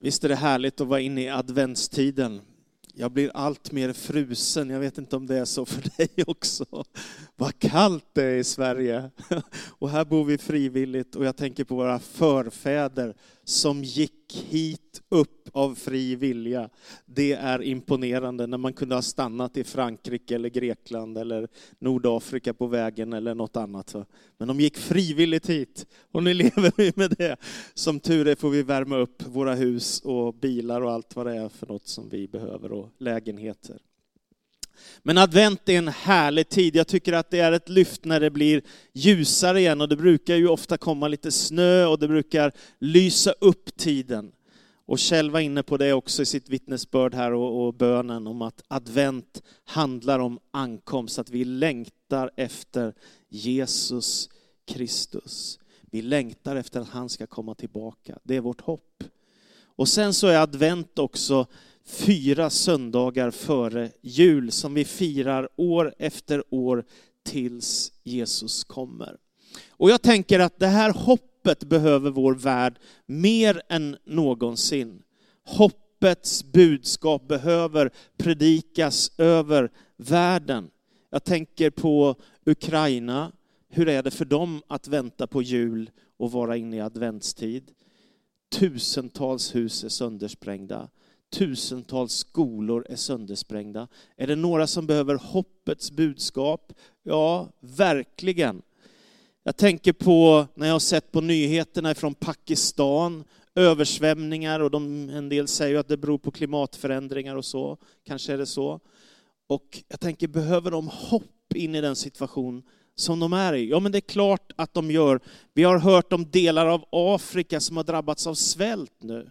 Visst är det härligt att vara inne i adventstiden. Jag blir allt mer frusen, jag vet inte om det är så för dig också. Vad kallt det är i Sverige. Och här bor vi frivilligt och jag tänker på våra förfäder som gick hit upp av fri vilja. Det är imponerande när man kunde ha stannat i Frankrike eller Grekland eller Nordafrika på vägen eller något annat. Men de gick frivilligt hit och nu lever vi med det. Som tur är får vi värma upp våra hus och bilar och allt vad det är för något som vi behöver och lägenheter. Men advent är en härlig tid. Jag tycker att det är ett lyft när det blir ljusare igen och det brukar ju ofta komma lite snö och det brukar lysa upp tiden. Och Kjell var inne på det också i sitt vittnesbörd här och, och bönen om att advent handlar om ankomst, att vi längtar efter Jesus Kristus. Vi längtar efter att han ska komma tillbaka. Det är vårt hopp. Och sen så är advent också fyra söndagar före jul som vi firar år efter år tills Jesus kommer. Och jag tänker att det här hoppet behöver vår värld mer än någonsin. Hoppets budskap behöver predikas över världen. Jag tänker på Ukraina. Hur är det för dem att vänta på jul och vara inne i adventstid? Tusentals hus är söndersprängda. Tusentals skolor är söndersprängda. Är det några som behöver hoppets budskap? Ja, verkligen. Jag tänker på när jag har sett på nyheterna från Pakistan, översvämningar och de, en del säger att det beror på klimatförändringar och så. Kanske är det så. Och jag tänker, behöver de hopp in i den situation som de är i? Ja, men det är klart att de gör. Vi har hört om delar av Afrika som har drabbats av svält nu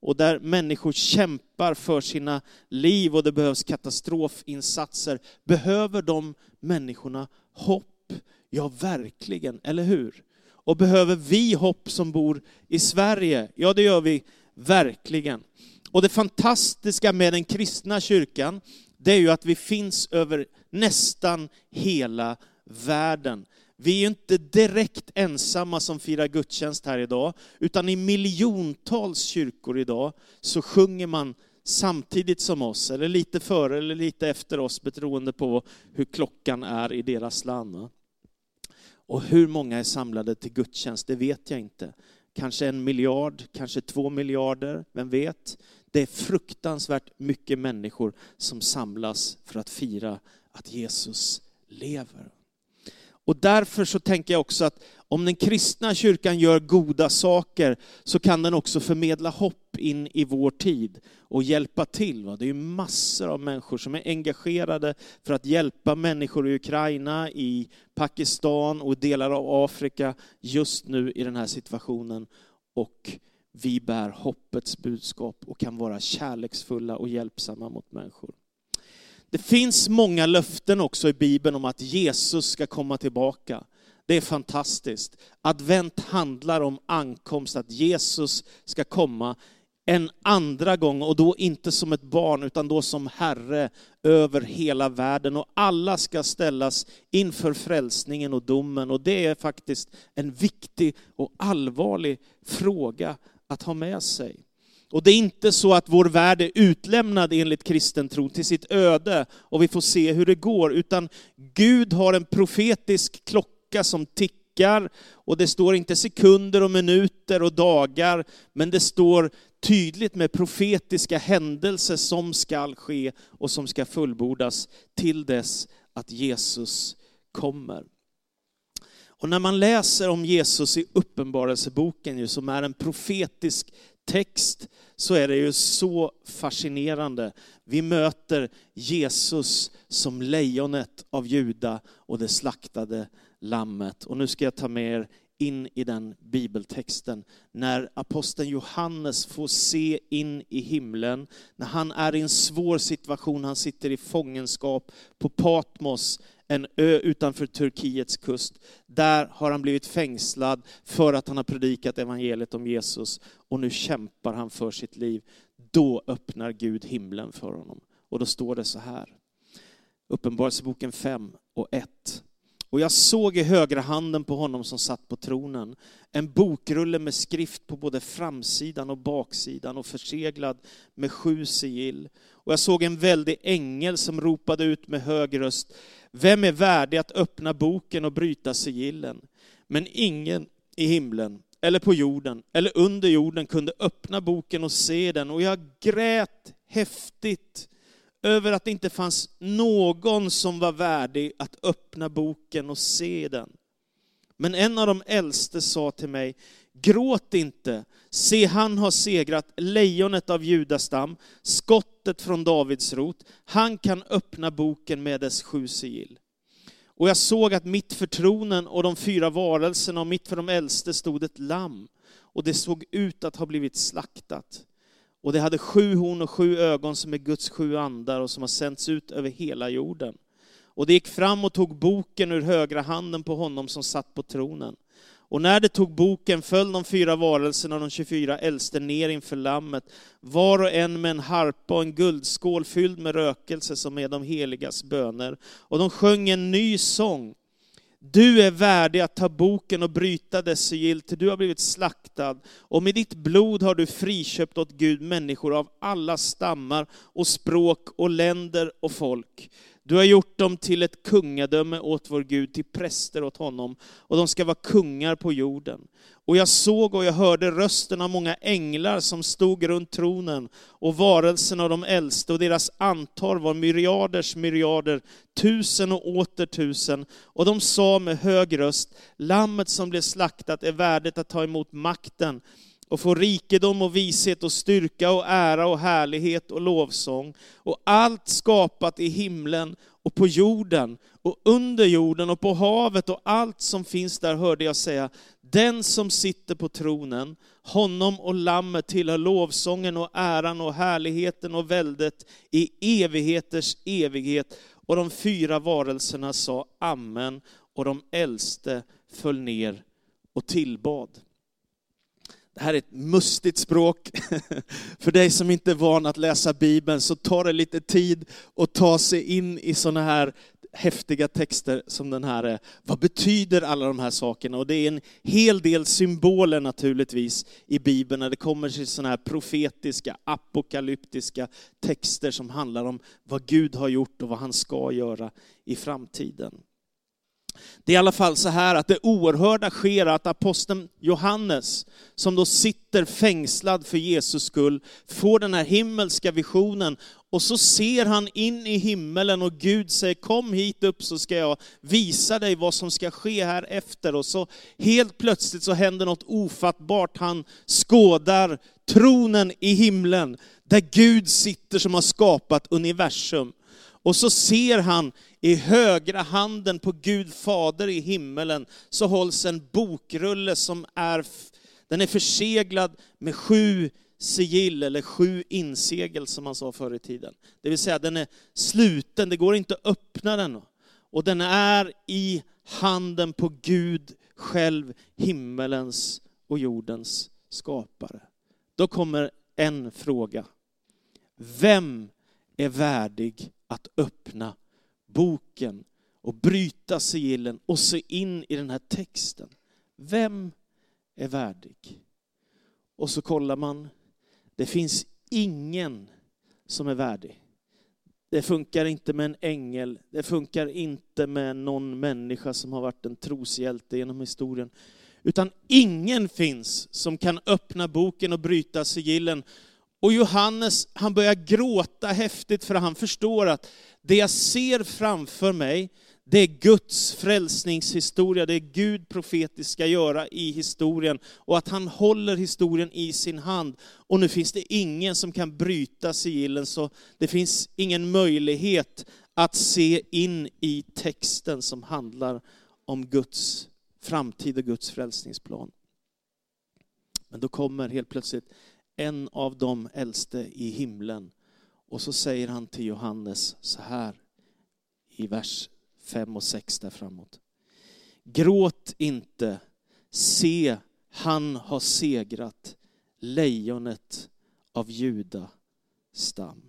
och där människor kämpar för sina liv och det behövs katastrofinsatser. Behöver de människorna hopp? Ja, verkligen, eller hur? Och behöver vi hopp som bor i Sverige? Ja, det gör vi verkligen. Och det fantastiska med den kristna kyrkan, det är ju att vi finns över nästan hela världen. Vi är inte direkt ensamma som firar gudstjänst här idag, utan i miljontals kyrkor idag så sjunger man samtidigt som oss, eller lite före eller lite efter oss, beroende på hur klockan är i deras land. Och hur många är samlade till gudstjänst, det vet jag inte. Kanske en miljard, kanske två miljarder, vem vet? Det är fruktansvärt mycket människor som samlas för att fira att Jesus lever. Och därför så tänker jag också att om den kristna kyrkan gör goda saker så kan den också förmedla hopp in i vår tid och hjälpa till. Det är ju massor av människor som är engagerade för att hjälpa människor i Ukraina, i Pakistan och delar av Afrika just nu i den här situationen. Och vi bär hoppets budskap och kan vara kärleksfulla och hjälpsamma mot människor. Det finns många löften också i Bibeln om att Jesus ska komma tillbaka. Det är fantastiskt. Advent handlar om ankomst, att Jesus ska komma en andra gång och då inte som ett barn utan då som Herre över hela världen och alla ska ställas inför frälsningen och domen och det är faktiskt en viktig och allvarlig fråga att ha med sig. Och det är inte så att vår värld är utlämnad enligt kristen tro till sitt öde och vi får se hur det går, utan Gud har en profetisk klocka som tickar och det står inte sekunder och minuter och dagar, men det står tydligt med profetiska händelser som skall ske och som ska fullbordas till dess att Jesus kommer. Och när man läser om Jesus i Uppenbarelseboken, som är en profetisk text så är det ju så fascinerande. Vi möter Jesus som lejonet av Juda och det slaktade lammet. Och nu ska jag ta med er in i den bibeltexten. När aposteln Johannes får se in i himlen, när han är i en svår situation, han sitter i fångenskap på Patmos, en ö utanför Turkiets kust. Där har han blivit fängslad för att han har predikat evangeliet om Jesus och nu kämpar han för sitt liv. Då öppnar Gud himlen för honom. Och då står det så här. Uppenbarelseboken 5 och 1. Och jag såg i högra handen på honom som satt på tronen en bokrulle med skrift på både framsidan och baksidan och förseglad med sju sigill. Och jag såg en väldig ängel som ropade ut med hög röst, vem är värdig att öppna boken och bryta sigillen? Men ingen i himlen, eller på jorden, eller under jorden kunde öppna boken och se den. Och jag grät häftigt över att det inte fanns någon som var värdig att öppna boken och se den. Men en av de äldste sa till mig, gråt inte, se han har segrat, lejonet av judastam, skottet från Davids rot, han kan öppna boken med dess sju sigill. Och jag såg att mitt för tronen och de fyra varelserna och mitt för de äldste stod ett lamm, och det såg ut att ha blivit slaktat. Och det hade sju horn och sju ögon som är Guds sju andar och som har sänts ut över hela jorden. Och det gick fram och tog boken ur högra handen på honom som satt på tronen. Och när det tog boken föll de fyra varelserna och de 24 äldste ner inför lammet, var och en med en harpa och en guldskål fylld med rökelse som är de heligas böner. Och de sjöng en ny sång. Du är värdig att ta boken och bryta dess sigill, till du har blivit slaktad, och med ditt blod har du friköpt åt Gud människor av alla stammar och språk och länder och folk. Du har gjort dem till ett kungadöme åt vår Gud, till präster åt honom, och de ska vara kungar på jorden. Och jag såg och jag hörde rösten av många änglar som stod runt tronen, och varelserna av de äldste, och deras antal var myriaders myriader, tusen och åter tusen. Och de sa med hög röst, lammet som blev slaktat är värdigt att ta emot makten, och få rikedom och vishet och styrka och ära och härlighet och lovsång. Och allt skapat i himlen och på jorden och under jorden och på havet och allt som finns där hörde jag säga, den som sitter på tronen, honom och lammet tillhör lovsången och äran och härligheten och väldet i evigheters evighet. Och de fyra varelserna sa amen och de äldste föll ner och tillbad. Det här är ett mustigt språk. För dig som inte är van att läsa Bibeln så tar det lite tid att ta sig in i sådana här häftiga texter som den här är. Vad betyder alla de här sakerna? Och det är en hel del symboler naturligtvis i Bibeln när det kommer till sådana här profetiska, apokalyptiska texter som handlar om vad Gud har gjort och vad han ska göra i framtiden. Det är i alla fall så här att det oerhörda sker att aposteln Johannes, som då sitter fängslad för Jesus skull, får den här himmelska visionen och så ser han in i himmelen och Gud säger kom hit upp så ska jag visa dig vad som ska ske här efter. Och så helt plötsligt så händer något ofattbart. Han skådar tronen i himlen där Gud sitter som har skapat universum. Och så ser han i högra handen på Gud fader i himmelen så hålls en bokrulle som är, den är förseglad med sju sigill, eller sju insegel som man sa förr i tiden. Det vill säga den är sluten, det går inte att öppna den. Och den är i handen på Gud själv, himmelens och jordens skapare. Då kommer en fråga. Vem är värdig att öppna boken och bryta sigillen och se in i den här texten. Vem är värdig? Och så kollar man, det finns ingen som är värdig. Det funkar inte med en ängel, det funkar inte med någon människa som har varit en troshjälte genom historien. Utan ingen finns som kan öppna boken och bryta sigillen och Johannes, han börjar gråta häftigt för han förstår att det jag ser framför mig, det är Guds frälsningshistoria, det är Gud profetiskt ska göra i historien och att han håller historien i sin hand. Och nu finns det ingen som kan bryta sigillen så det finns ingen möjlighet att se in i texten som handlar om Guds framtid och Guds frälsningsplan. Men då kommer helt plötsligt en av de äldste i himlen. Och så säger han till Johannes så här i vers 5 och 6 där framåt. Gråt inte, se han har segrat, lejonet av Juda stam.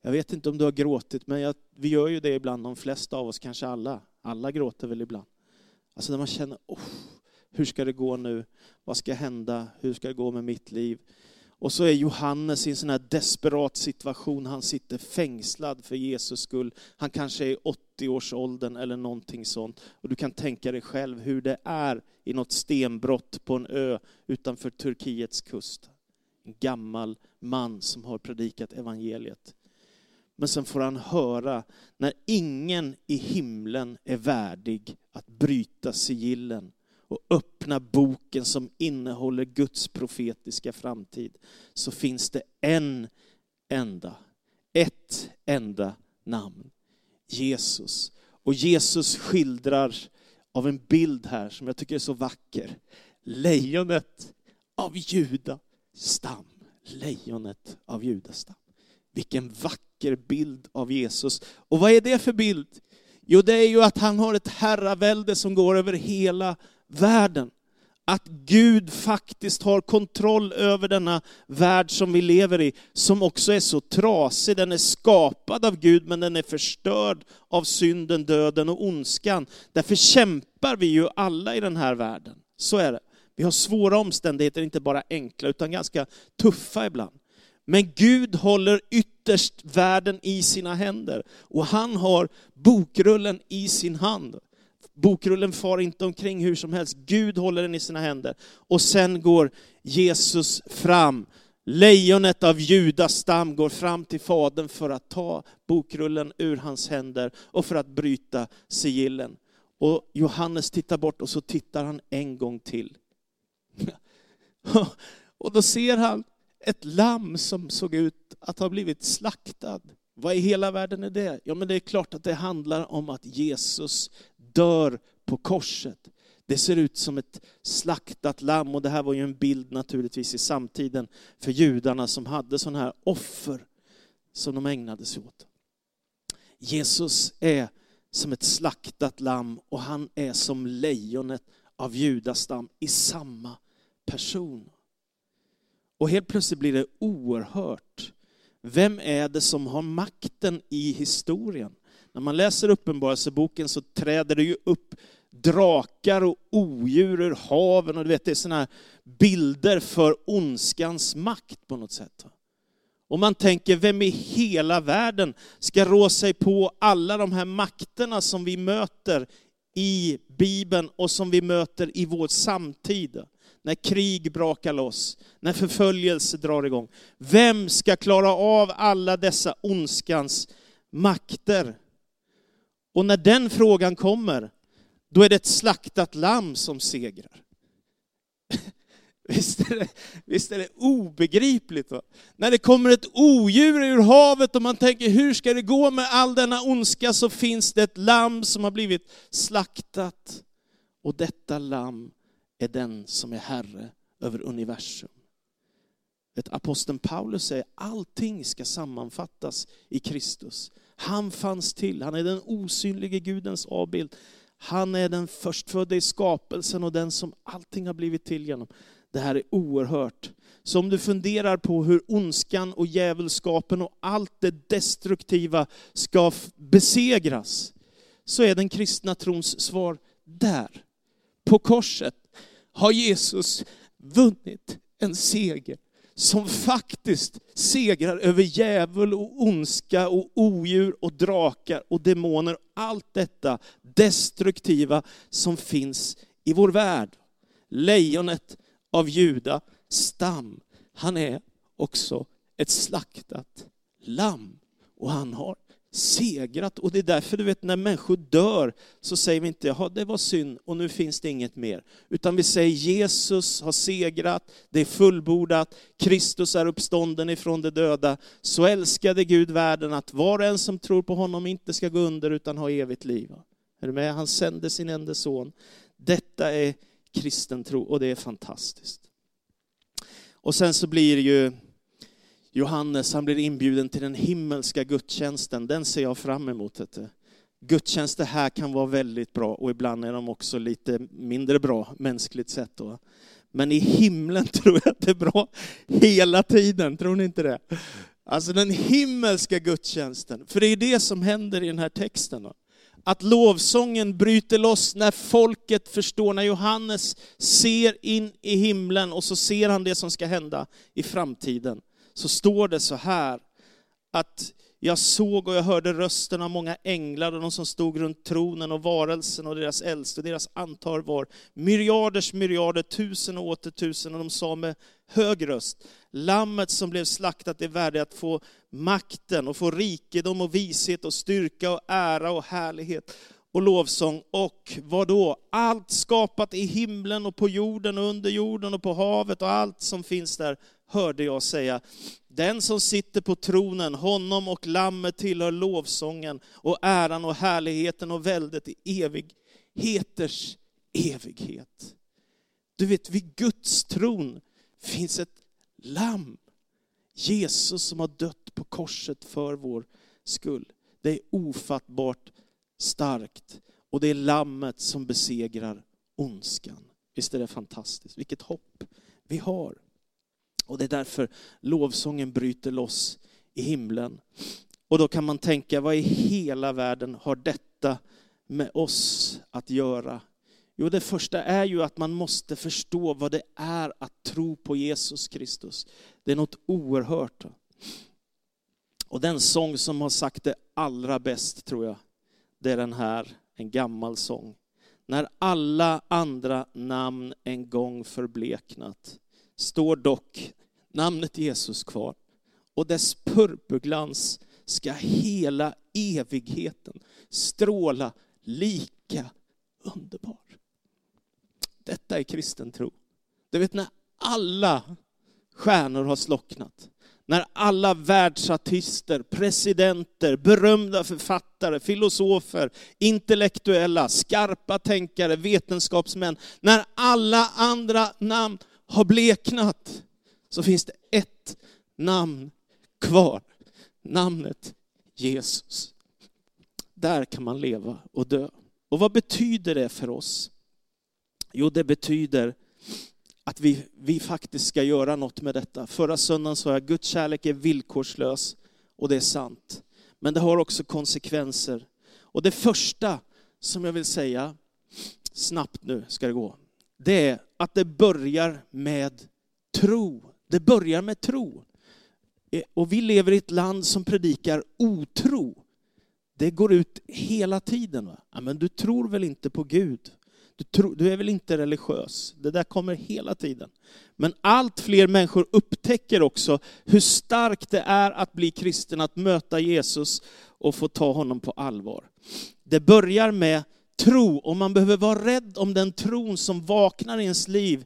Jag vet inte om du har gråtit, men jag, vi gör ju det ibland, de flesta av oss, kanske alla. Alla gråter väl ibland. Alltså när man känner, oh, hur ska det gå nu? Vad ska hända? Hur ska det gå med mitt liv? Och så är Johannes i en sån här desperat situation. Han sitter fängslad för Jesus skull. Han kanske är i 80-årsåldern eller någonting sånt. Och du kan tänka dig själv hur det är i något stenbrott på en ö utanför Turkiets kust. En gammal man som har predikat evangeliet. Men sen får han höra när ingen i himlen är värdig att bryta sigillen och öppna boken som innehåller Guds profetiska framtid, så finns det en enda, ett enda namn. Jesus. Och Jesus skildrar av en bild här som jag tycker är så vacker. Lejonet av Juda stam. Lejonet av Juda stam. Vilken vacker bild av Jesus. Och vad är det för bild? Jo, det är ju att han har ett herravälde som går över hela världen. Att Gud faktiskt har kontroll över denna värld som vi lever i, som också är så trasig. Den är skapad av Gud, men den är förstörd av synden, döden och ondskan. Därför kämpar vi ju alla i den här världen. Så är det. Vi har svåra omständigheter, inte bara enkla, utan ganska tuffa ibland. Men Gud håller ytterst världen i sina händer. Och han har bokrullen i sin hand. Bokrullen far inte omkring hur som helst. Gud håller den i sina händer. Och sen går Jesus fram. Lejonet av Judas stam går fram till Fadern för att ta bokrullen ur hans händer och för att bryta sigillen. Och Johannes tittar bort och så tittar han en gång till. Och då ser han ett lamm som såg ut att ha blivit slaktad. Vad i hela världen är det? Ja, men det är klart att det handlar om att Jesus dör på korset. Det ser ut som ett slaktat lamm och det här var ju en bild naturligtvis i samtiden för judarna som hade sådana här offer som de ägnade sig åt. Jesus är som ett slaktat lamm och han är som lejonet av judastam i samma person. Och helt plötsligt blir det oerhört. Vem är det som har makten i historien? När man läser Uppenbarelseboken så träder det ju upp drakar och odjur ur haven och du vet, det är sådana här bilder för ondskans makt på något sätt. Och man tänker, vem i hela världen ska rå sig på alla de här makterna som vi möter i Bibeln och som vi möter i vår samtid? när krig brakar loss, när förföljelse drar igång. Vem ska klara av alla dessa ondskans makter? Och när den frågan kommer, då är det ett slaktat lamm som segrar. Visst är det, visst är det obegripligt? Va? När det kommer ett odjur ur havet och man tänker, hur ska det gå med all denna ondska, så finns det ett lamm som har blivit slaktat. Och detta lamm är den som är Herre över universum. Vet, aposteln Paulus säger allting ska sammanfattas i Kristus. Han fanns till, han är den osynlige Gudens avbild. Han är den förstfödde i skapelsen och den som allting har blivit till genom. Det här är oerhört. Så om du funderar på hur ondskan och djävulskapen och allt det destruktiva ska besegras, så är den kristna trons svar där, på korset har Jesus vunnit en seger som faktiskt segrar över djävul och ondska och odjur och drakar och demoner. Allt detta destruktiva som finns i vår värld. Lejonet av Juda stam, han är också ett slaktat lamm. Och han har segrat. Och det är därför du vet när människor dör så säger vi inte jaha det var synd och nu finns det inget mer. Utan vi säger Jesus har segrat, det är fullbordat, Kristus är uppstånden ifrån de döda. Så älskade Gud världen att var och en som tror på honom inte ska gå under utan ha evigt liv. Är du med? Han sände sin enda son. Detta är kristen tro och det är fantastiskt. Och sen så blir det ju Johannes han blir inbjuden till den himmelska gudstjänsten. Den ser jag fram emot. Gudstjänster här kan vara väldigt bra och ibland är de också lite mindre bra mänskligt sett. Då. Men i himlen tror jag att det är bra hela tiden, tror ni inte det? Alltså den himmelska gudstjänsten. För det är det som händer i den här texten. Att lovsången bryter loss när folket förstår, när Johannes ser in i himlen och så ser han det som ska hända i framtiden. Så står det så här, att jag såg och jag hörde rösten av många änglar och de som stod runt tronen och varelsen och deras äldste. Och deras antal var myriaders myriader, tusen och åter tusen. Och de sa med hög röst, lammet som blev slaktat är värdigt att få makten och få rikedom och vishet och styrka och ära och härlighet och lovsång och vad då? Allt skapat i himlen och på jorden och under jorden och på havet och allt som finns där hörde jag säga. Den som sitter på tronen, honom och lammet tillhör lovsången och äran och härligheten och väldet i evigheters evighet. Du vet, vid Guds tron finns ett lamm. Jesus som har dött på korset för vår skull. Det är ofattbart starkt. Och det är lammet som besegrar ondskan. Visst är det fantastiskt? Vilket hopp vi har. Och det är därför lovsången bryter loss i himlen. Och då kan man tänka, vad i hela världen har detta med oss att göra? Jo, det första är ju att man måste förstå vad det är att tro på Jesus Kristus. Det är något oerhört. Och den sång som har sagt det allra bäst, tror jag, det är den här, en gammal sång. När alla andra namn en gång förbleknat, står dock namnet Jesus kvar och dess purpurglans ska hela evigheten stråla lika underbar. Detta är kristen tro. Du vet när alla stjärnor har slocknat, när alla världsartister, presidenter, berömda författare, filosofer, intellektuella, skarpa tänkare, vetenskapsmän, när alla andra namn har bleknat, så finns det ett namn kvar. Namnet Jesus. Där kan man leva och dö. Och vad betyder det för oss? Jo, det betyder att vi, vi faktiskt ska göra något med detta. Förra söndagen sa jag att Guds kärlek är villkorslös och det är sant. Men det har också konsekvenser. Och det första som jag vill säga, snabbt nu ska det gå, det är att det börjar med tro. Det börjar med tro. Eh, och vi lever i ett land som predikar otro. Det går ut hela tiden. Va? Ja, men du tror väl inte på Gud? Du, tror, du är väl inte religiös? Det där kommer hela tiden. Men allt fler människor upptäcker också hur starkt det är att bli kristen, att möta Jesus och få ta honom på allvar. Det börjar med tro och man behöver vara rädd om den tron som vaknar i ens liv.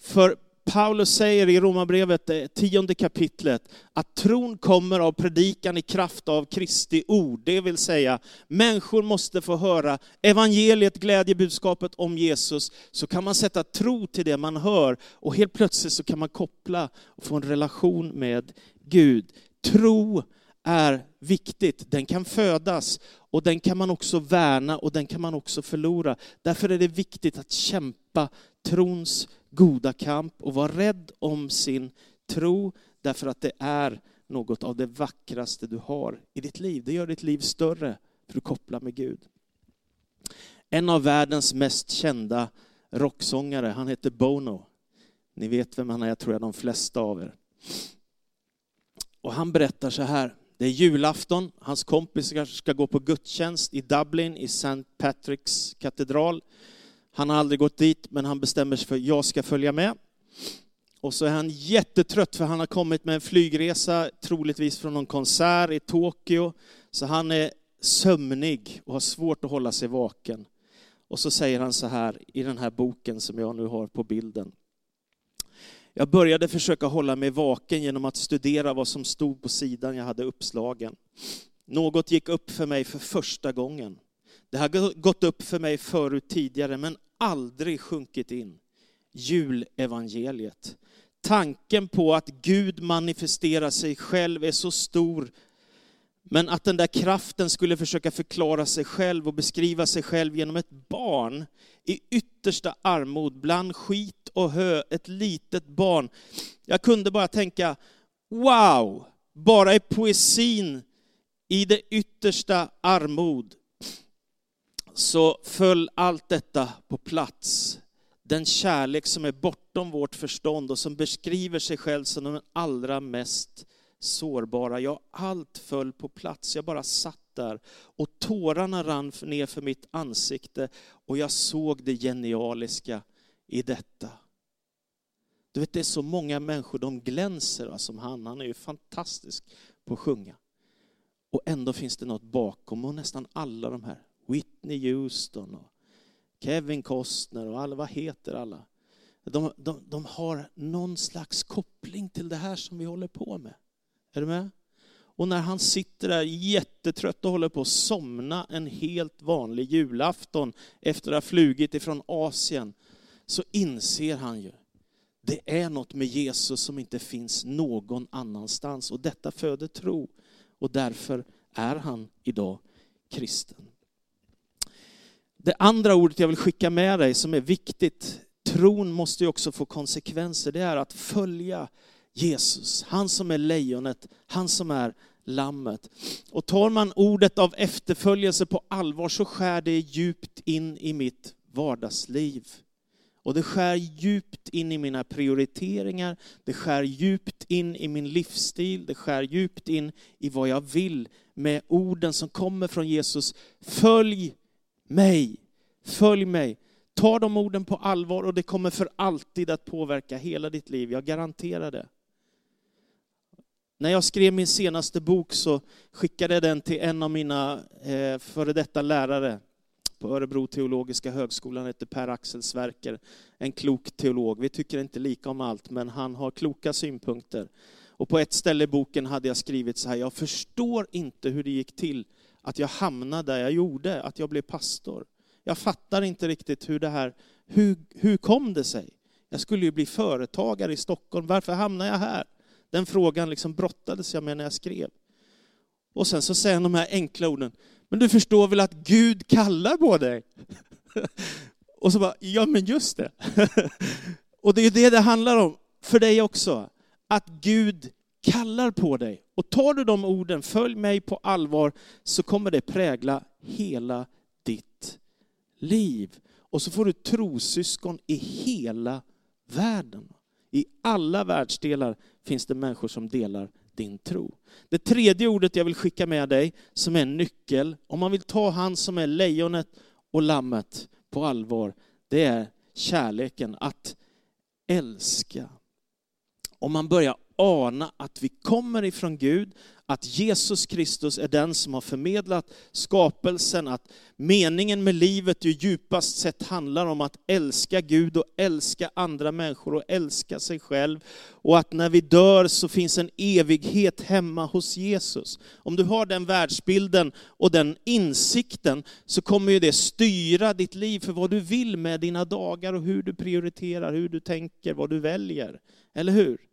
För Paulus säger i Romarbrevet, eh, tionde kapitlet, att tron kommer av predikan i kraft av Kristi ord. Det vill säga, människor måste få höra evangeliet, glädjebudskapet om Jesus, så kan man sätta tro till det man hör och helt plötsligt så kan man koppla och få en relation med Gud. Tro är viktigt, den kan födas och den kan man också värna och den kan man också förlora. Därför är det viktigt att kämpa trons goda kamp och var rädd om sin tro därför att det är något av det vackraste du har i ditt liv. Det gör ditt liv större för du kopplar med Gud. En av världens mest kända rocksångare, han heter Bono. Ni vet vem han är, tror jag de flesta av er. Och han berättar så här, det är julafton, hans kompisar ska gå på gudstjänst i Dublin i St. Patricks katedral. Han har aldrig gått dit, men han bestämmer sig för att jag ska följa med. Och så är han jättetrött för han har kommit med en flygresa, troligtvis från någon konsert i Tokyo. Så han är sömnig och har svårt att hålla sig vaken. Och så säger han så här i den här boken som jag nu har på bilden. Jag började försöka hålla mig vaken genom att studera vad som stod på sidan jag hade uppslagen. Något gick upp för mig för första gången. Det har gått upp för mig förut tidigare, men aldrig sjunkit in. Julevangeliet. Tanken på att Gud manifesterar sig själv är så stor, men att den där kraften skulle försöka förklara sig själv och beskriva sig själv genom ett barn i yttersta armod, bland skit och hö, ett litet barn. Jag kunde bara tänka, wow, bara i poesin, i det yttersta armod, så föll allt detta på plats. Den kärlek som är bortom vårt förstånd och som beskriver sig själv som den allra mest sårbara. Ja, allt föll på plats. Jag bara satt där och tårarna rann ner för mitt ansikte och jag såg det genialiska i detta. Du vet, det är så många människor, de glänser va, som han. Han är ju fantastisk på att sjunga. Och ändå finns det något bakom och nästan alla de här, Whitney Houston och Kevin Costner och alla, vad heter alla? De, de, de har någon slags koppling till det här som vi håller på med. Är du med? Och när han sitter där jättetrött och håller på att somna en helt vanlig julafton efter att ha flugit ifrån Asien, så inser han ju, det är något med Jesus som inte finns någon annanstans. Och detta föder tro. Och därför är han idag kristen. Det andra ordet jag vill skicka med dig som är viktigt, tron måste ju också få konsekvenser, det är att följa Jesus, han som är lejonet, han som är lammet. Och tar man ordet av efterföljelse på allvar så skär det djupt in i mitt vardagsliv. Och det skär djupt in i mina prioriteringar, det skär djupt in i min livsstil, det skär djupt in i vad jag vill med orden som kommer från Jesus. Följ mig, följ mig. Ta de orden på allvar och det kommer för alltid att påverka hela ditt liv, jag garanterar det. När jag skrev min senaste bok så skickade jag den till en av mina eh, före detta lärare på Örebro teologiska högskola. Han heter Per-Axel Sverker, en klok teolog. Vi tycker inte lika om allt, men han har kloka synpunkter. Och på ett ställe i boken hade jag skrivit så här, jag förstår inte hur det gick till att jag hamnade där jag gjorde, att jag blev pastor. Jag fattar inte riktigt hur det här, hur, hur kom det sig? Jag skulle ju bli företagare i Stockholm, varför hamnade jag här? Den frågan liksom brottades jag med när jag skrev. Och sen så säger han de här enkla orden. Men du förstår väl att Gud kallar på dig? Och så bara, ja men just det. Och det är det det handlar om för dig också. Att Gud kallar på dig. Och tar du de orden, följ mig på allvar, så kommer det prägla hela ditt liv. Och så får du trosyskon i hela världen. I alla världsdelar finns det människor som delar din tro. Det tredje ordet jag vill skicka med dig, som är en nyckel, om man vill ta han som är lejonet och lammet på allvar, det är kärleken, att älska. Om man börjar ana att vi kommer ifrån Gud, att Jesus Kristus är den som har förmedlat skapelsen, att meningen med livet ju djupast sett handlar om att älska Gud och älska andra människor och älska sig själv. Och att när vi dör så finns en evighet hemma hos Jesus. Om du har den världsbilden och den insikten så kommer ju det styra ditt liv för vad du vill med dina dagar och hur du prioriterar, hur du tänker, vad du väljer. Eller hur?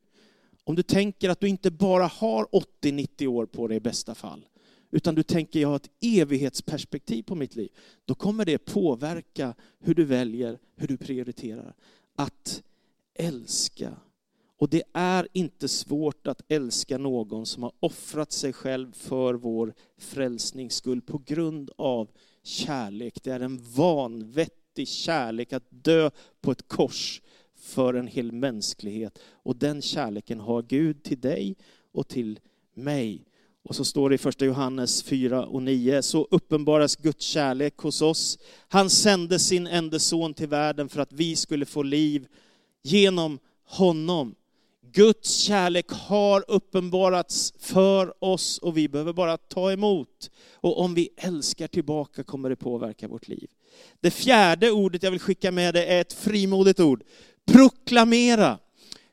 Om du tänker att du inte bara har 80-90 år på dig i bästa fall, utan du tänker jag har ett evighetsperspektiv på mitt liv, då kommer det påverka hur du väljer, hur du prioriterar. Att älska. Och det är inte svårt att älska någon som har offrat sig själv för vår frälsnings skull på grund av kärlek. Det är en vanvettig kärlek att dö på ett kors för en hel mänsklighet. Och den kärleken har Gud till dig och till mig. Och så står det i första Johannes 4 och 9, så uppenbaras Guds kärlek hos oss. Han sände sin enda son till världen för att vi skulle få liv genom honom. Guds kärlek har uppenbarats för oss och vi behöver bara ta emot. Och om vi älskar tillbaka kommer det påverka vårt liv. Det fjärde ordet jag vill skicka med dig är ett frimodigt ord. Proklamera.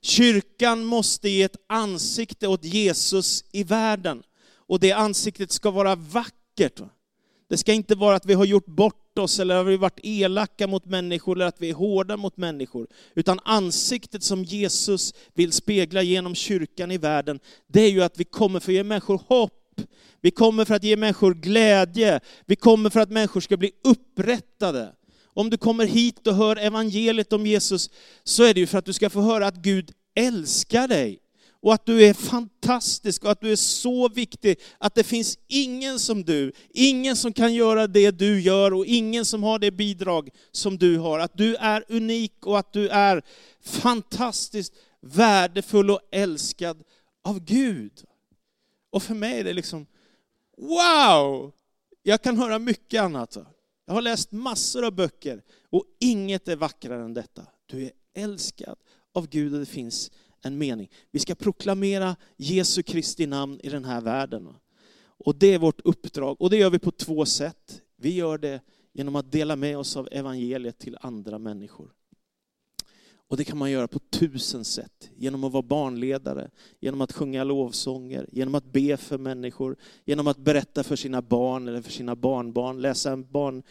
Kyrkan måste ge ett ansikte åt Jesus i världen. Och det ansiktet ska vara vackert. Det ska inte vara att vi har gjort bort oss eller att vi varit elaka mot människor eller att vi är hårda mot människor. Utan ansiktet som Jesus vill spegla genom kyrkan i världen, det är ju att vi kommer för att ge människor hopp. Vi kommer för att ge människor glädje. Vi kommer för att människor ska bli upprättade. Om du kommer hit och hör evangeliet om Jesus, så är det ju för att du ska få höra att Gud älskar dig. och att du är fantastisk och att du är så viktig att det finns ingen som du, ingen som kan göra det du gör och ingen som har det bidrag som du har. Att du är unik och att du är fantastiskt värdefull och älskad av Gud. Och för mig är det liksom, wow! Jag kan höra mycket annat. Jag har läst massor av böcker och inget är vackrare än detta. Du är älskad av Gud och det finns en mening. Vi ska proklamera Jesu Kristi namn i den här världen. Och det är vårt uppdrag och det gör vi på två sätt. Vi gör det genom att dela med oss av evangeliet till andra människor. Och det kan man göra på tusen sätt. Genom att vara barnledare, genom att sjunga lovsånger, genom att be för människor, genom att berätta för sina barn eller för sina barnbarn, läsa en barn,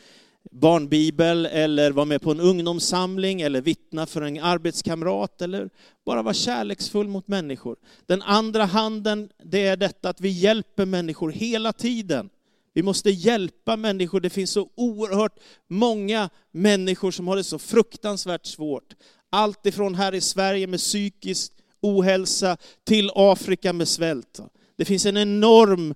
barnbibel eller vara med på en ungdomssamling eller vittna för en arbetskamrat eller bara vara kärleksfull mot människor. Den andra handen, det är detta att vi hjälper människor hela tiden. Vi måste hjälpa människor. Det finns så oerhört många människor som har det så fruktansvärt svårt. Allt ifrån här i Sverige med psykisk ohälsa till Afrika med svält. Det finns en enorm,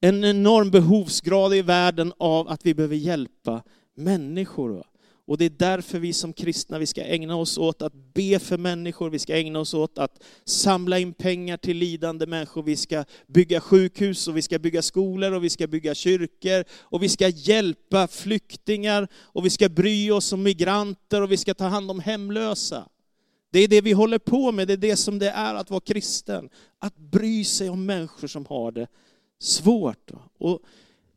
en enorm behovsgrad i världen av att vi behöver hjälpa människor. Och det är därför vi som kristna vi ska ägna oss åt att be för människor, vi ska ägna oss åt att samla in pengar till lidande människor, vi ska bygga sjukhus och vi ska bygga skolor och vi ska bygga kyrkor och vi ska hjälpa flyktingar och vi ska bry oss om migranter och vi ska ta hand om hemlösa. Det är det vi håller på med, det är det som det är att vara kristen. Att bry sig om människor som har det svårt. Och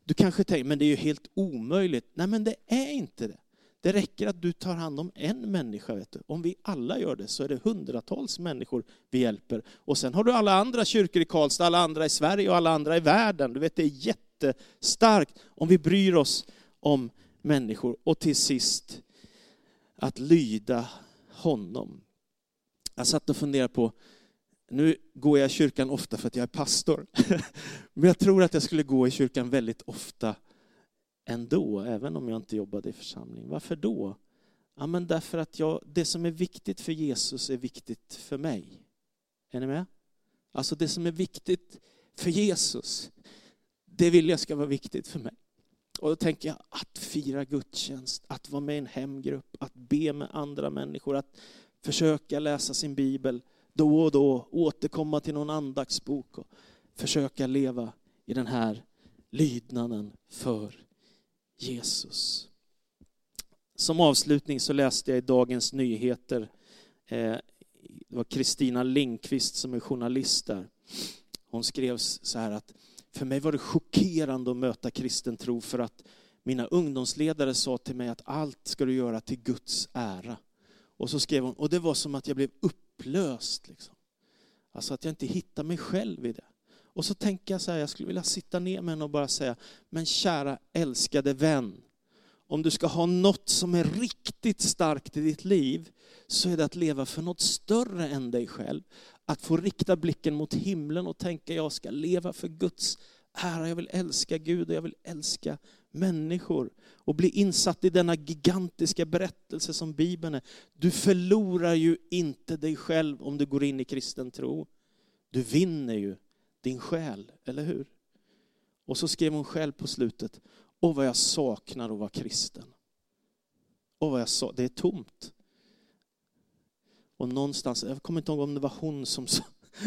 du kanske tänker, men det är ju helt omöjligt. Nej, men det är inte det. Det räcker att du tar hand om en människa. Vet du. Om vi alla gör det så är det hundratals människor vi hjälper. Och sen har du alla andra kyrkor i Karlstad, alla andra i Sverige och alla andra i världen. Du vet, det är jättestarkt om vi bryr oss om människor. Och till sist, att lyda honom. Jag satt och funderade på, nu går jag i kyrkan ofta för att jag är pastor. Men jag tror att jag skulle gå i kyrkan väldigt ofta ändå, även om jag inte jobbade i församling. Varför då? Ja, men därför att jag, det som är viktigt för Jesus är viktigt för mig. Är ni med? Alltså det som är viktigt för Jesus, det vill jag ska vara viktigt för mig. Och då tänker jag att fira gudstjänst, att vara med i en hemgrupp, att be med andra människor, att försöka läsa sin bibel då och då, återkomma till någon andaktsbok och försöka leva i den här lydnaden för Jesus. Som avslutning så läste jag i Dagens Nyheter, eh, det var Kristina Linkvist som är journalist där. Hon skrev så här att för mig var det chockerande att möta kristen tro för att mina ungdomsledare sa till mig att allt ska du göra till Guds ära. Och så skrev hon, och det var som att jag blev upplöst. Liksom. Alltså att jag inte hittade mig själv i det. Och så tänker jag så här, jag skulle vilja sitta ner med henne och bara säga, men kära älskade vän, om du ska ha något som är riktigt starkt i ditt liv, så är det att leva för något större än dig själv. Att få rikta blicken mot himlen och tänka, jag ska leva för Guds ära, jag vill älska Gud och jag vill älska människor. Och bli insatt i denna gigantiska berättelse som Bibeln är. Du förlorar ju inte dig själv om du går in i kristen tro. Du vinner ju din själ, eller hur? Och så skrev hon själv på slutet, åh vad jag saknar att vara kristen. Åh vad jag sa, det är tomt. Och någonstans, jag kommer inte ihåg om det var hon som sa,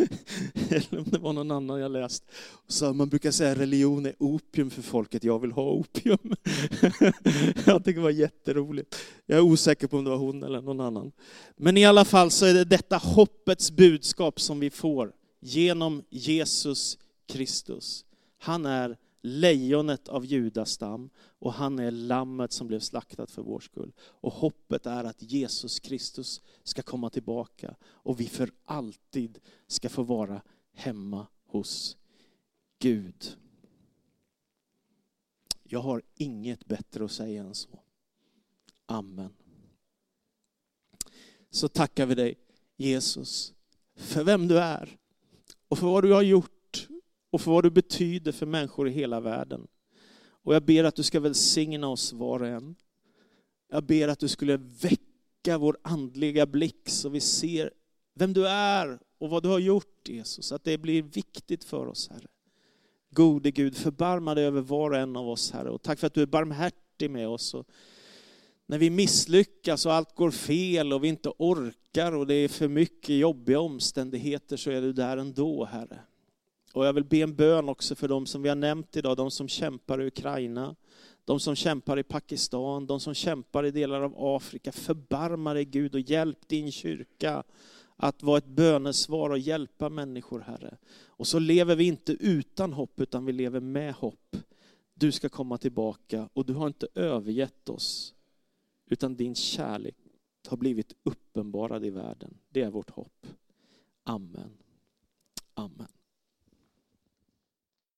eller om det var någon annan jag läst. Så man brukar säga religion är opium för folket, jag vill ha opium. jag tycker det var jätteroligt. Jag är osäker på om det var hon eller någon annan. Men i alla fall så är det detta hoppets budskap som vi får genom Jesus Kristus. Han är lejonet av Judas stam och han är lammet som blev slaktat för vår skull. Och hoppet är att Jesus Kristus ska komma tillbaka och vi för alltid ska få vara hemma hos Gud. Jag har inget bättre att säga än så. Amen. Så tackar vi dig Jesus för vem du är och för vad du har gjort och för vad du betyder för människor i hela världen. Och jag ber att du ska välsigna oss var och en. Jag ber att du skulle väcka vår andliga blick så vi ser vem du är och vad du har gjort Jesus. Att det blir viktigt för oss Herre. Gode Gud, förbarma dig över var och en av oss Herre. Och tack för att du är barmhärtig med oss. Och när vi misslyckas och allt går fel och vi inte orkar och det är för mycket jobbiga omständigheter så är du där ändå Herre. Och jag vill be en bön också för de som vi har nämnt idag, de som kämpar i Ukraina, de som kämpar i Pakistan, de som kämpar i delar av Afrika. Förbarma dig Gud och hjälp din kyrka att vara ett bönesvar och hjälpa människor, Herre. Och så lever vi inte utan hopp, utan vi lever med hopp. Du ska komma tillbaka och du har inte övergett oss, utan din kärlek har blivit uppenbarad i världen. Det är vårt hopp. Amen. Amen.